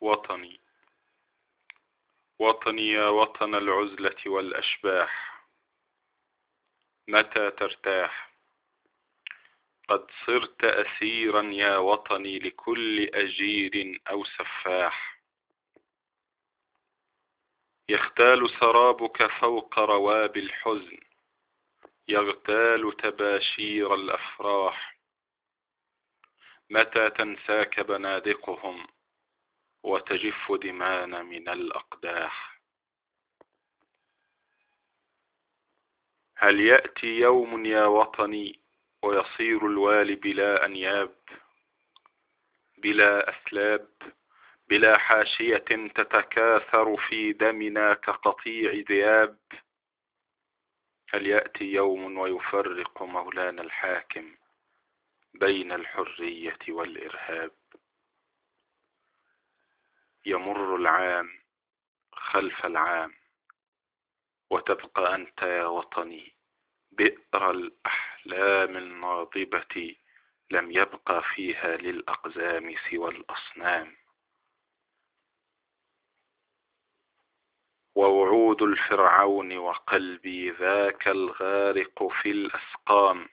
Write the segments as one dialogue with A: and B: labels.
A: وطني. وطني يا وطن العزلة والأشباح. متى ترتاح؟ قد صرت أسيرا يا وطني لكل أجير أو سفاح. يختال سرابك فوق رواب الحزن. يغتال تباشير الأفراح. متى تنساك بنادقهم؟ وتجف دمان من الأقداح. هل يأتي يوم يا وطني ويصير الوالي بلا أنياب بلا أسلاب بلا حاشية تتكاثر في دمنا كقطيع ذياب هل يأتي يوم ويفرق مولانا الحاكم بين الحرية والإرهاب؟ يمر العام خلف العام وتبقى أنت يا وطني بئر الأحلام الناضبة لم يبقى فيها للأقزام سوى الأصنام. ووعود الفرعون وقلبي ذاك الغارق في الأسقام.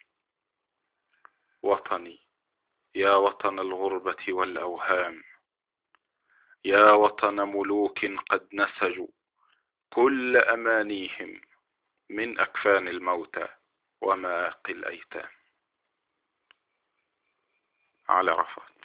A: وطني يا وطن الغربة والأوهام. يا وطن ملوك قد نسجوا كل أمانيهم من أكفان الموتى ومآقي الأيتام. على رفعت